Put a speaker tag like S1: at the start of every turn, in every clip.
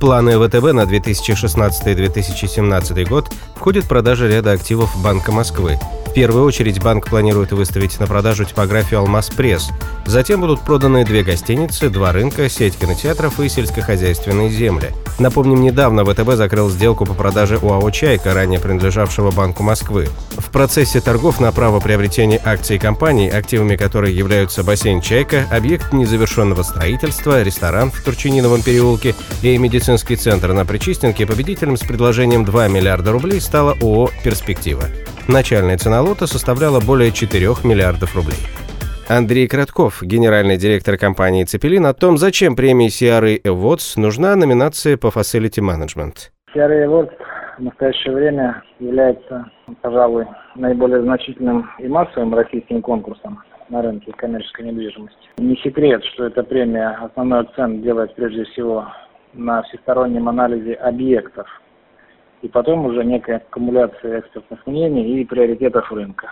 S1: Планы ВТБ на 2016-2017 год входит продажа ряда активов Банка Москвы. Первую очередь банк планирует выставить на продажу типографию «Алмаз Пресс». Затем будут проданы две гостиницы, два рынка, сеть кинотеатров и сельскохозяйственные земли. Напомним, недавно ВТБ закрыл сделку по продаже УАО «Чайка», ранее принадлежавшего Банку Москвы. В процессе торгов на право приобретения акций компании, активами которой являются бассейн «Чайка», объект незавершенного строительства, ресторан в Турчининовом переулке и медицинский центр на Причистенке, победителем с предложением 2 миллиарда рублей стала ООО «Перспектива». Начальная цена лота составляла более 4 миллиардов рублей. Андрей Кратков, генеральный директор компании «Цепелин», о том, зачем премии CRA Awards нужна номинация по Facility Management.
S2: CRA Awards в настоящее время является, пожалуй, наиболее значительным и массовым российским конкурсом на рынке коммерческой недвижимости. Не секрет, что эта премия основной акцент делает прежде всего на всестороннем анализе объектов и потом уже некая аккумуляция экспертных мнений и приоритетов рынка.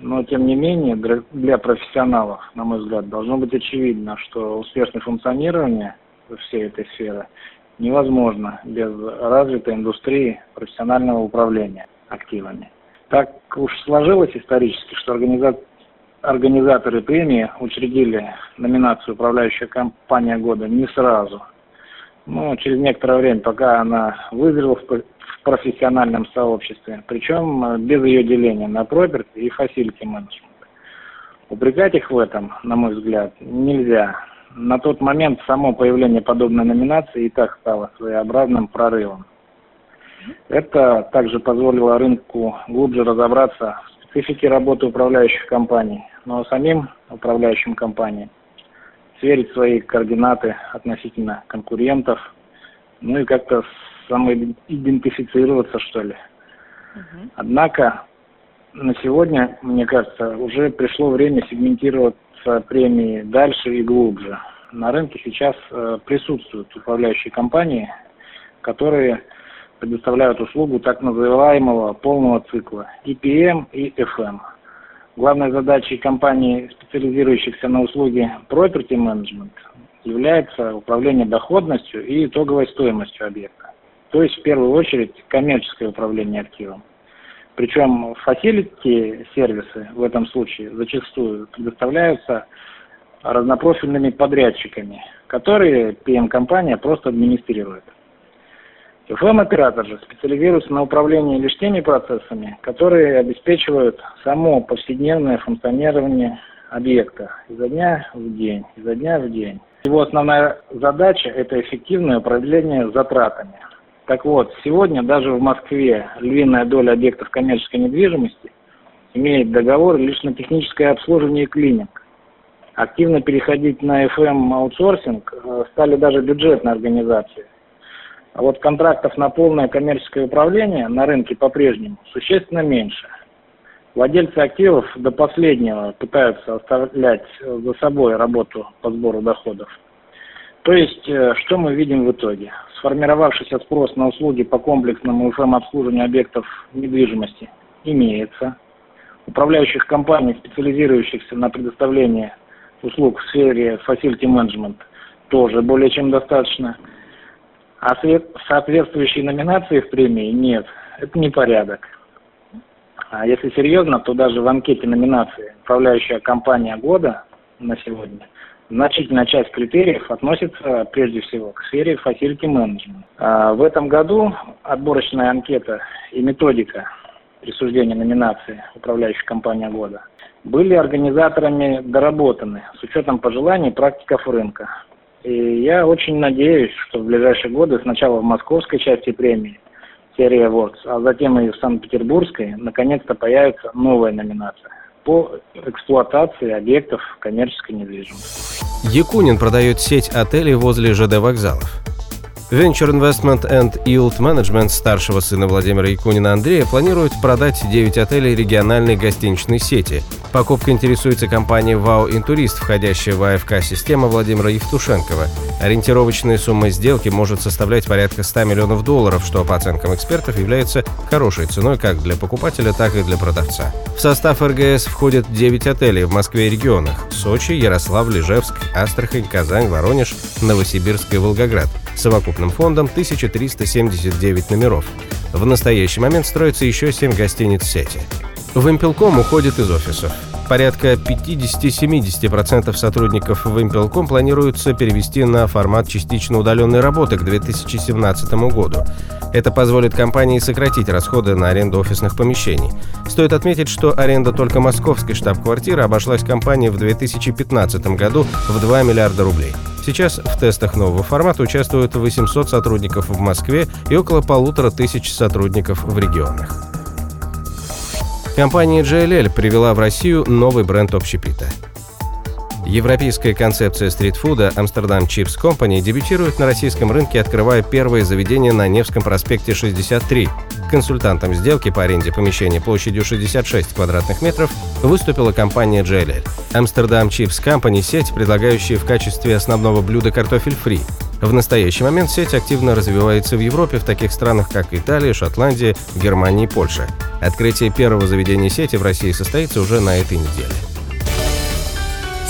S2: Но, тем не менее, для профессионалов, на мой взгляд, должно быть очевидно, что успешное функционирование всей этой сферы невозможно без развитой индустрии профессионального управления активами. Так уж сложилось исторически, что организа... организаторы премии учредили номинацию «Управляющая компания года» не сразу, но через некоторое время, пока она вызрела в профессиональном сообществе, причем э, без ее деления на property и facility management. Упрекать их в этом, на мой взгляд, нельзя. На тот момент само появление подобной номинации и так стало своеобразным прорывом. Это также позволило рынку глубже разобраться в специфике работы управляющих компаний, но самим управляющим компаниям сверить свои координаты относительно конкурентов, ну и как-то самоидентифицироваться, что ли. Угу. Однако на сегодня, мне кажется, уже пришло время сегментироваться премии дальше и глубже. На рынке сейчас э, присутствуют управляющие компании, которые предоставляют услугу так называемого полного цикла EPM и FM. Главной задачей компаний, специализирующихся на услуге property management, является управление доходностью и итоговой стоимостью объекта то есть в первую очередь коммерческое управление активом. Причем фасилити сервисы в этом случае зачастую предоставляются разнопрофильными подрядчиками, которые PM-компания просто администрирует. FM-оператор же специализируется на управлении лишь теми процессами, которые обеспечивают само повседневное функционирование объекта изо дня в день, изо дня в день. Его основная задача – это эффективное управление затратами, так вот, сегодня даже в Москве львиная доля объектов коммерческой недвижимости имеет договор лишь на техническое обслуживание и клининг. Активно переходить на FM-аутсорсинг э, стали даже бюджетные организации. А вот контрактов на полное коммерческое управление на рынке по-прежнему существенно меньше. Владельцы активов до последнего пытаются оставлять за собой работу по сбору доходов. То есть, э, что мы видим в итоге? Сформировавшийся спрос на услуги по комплексному ФМ-обслуживанию объектов недвижимости имеется. Управляющих компаний, специализирующихся на предоставлении услуг в сфере facility management, тоже более чем достаточно. А соответствующей номинации в премии нет. Это не порядок. А если серьезно, то даже в анкете номинации «Управляющая компания года» на сегодня – значительная часть критериев относится прежде всего к сфере facility management. А в этом году отборочная анкета и методика присуждения номинации управляющей компании года были организаторами доработаны с учетом пожеланий практиков рынка. И я очень надеюсь, что в ближайшие годы сначала в московской части премии серия Awards, а затем и в Санкт-Петербургской наконец-то появится новая номинация по эксплуатации объектов коммерческой недвижимости.
S1: Якунин продает сеть отелей возле ЖД вокзалов. Venture Investment and Yield Management старшего сына Владимира Якунина Андрея планирует продать 9 отелей региональной гостиничной сети. Покупка интересуется компанией «Вау Интурист», входящая в АФК-система Владимира Евтушенкова. Ориентировочная сумма сделки может составлять порядка 100 миллионов долларов, что, по оценкам экспертов, является хорошей ценой как для покупателя, так и для продавца. В состав РГС входят 9 отелей в Москве и регионах – Сочи, Ярославль, Ижевск, Астрахань, Казань, Воронеж, Новосибирск и Волгоград – совокупным фондом 1379 номеров. В настоящий момент строится еще 7 гостиниц сети. Вимпелком уходит из офисов. Порядка 50-70% сотрудников Вимпелком планируется перевести на формат частично удаленной работы к 2017 году. Это позволит компании сократить расходы на аренду офисных помещений. Стоит отметить, что аренда только московской штаб-квартиры обошлась компании в 2015 году в 2 миллиарда рублей. Сейчас в тестах нового формата участвуют 800 сотрудников в Москве и около полутора тысяч сотрудников в регионах. Компания JLL привела в Россию новый бренд общепита. Европейская концепция стритфуда Amsterdam Chips Company дебютирует на российском рынке, открывая первое заведение на Невском проспекте 63. Консультантом сделки по аренде помещения площадью 66 квадратных метров выступила компания JLL. Amsterdam Chips Company – сеть, предлагающая в качестве основного блюда картофель фри. В настоящий момент сеть активно развивается в Европе в таких странах, как Италия, Шотландия, Германия и Польша. Открытие первого заведения сети в России состоится уже на этой неделе.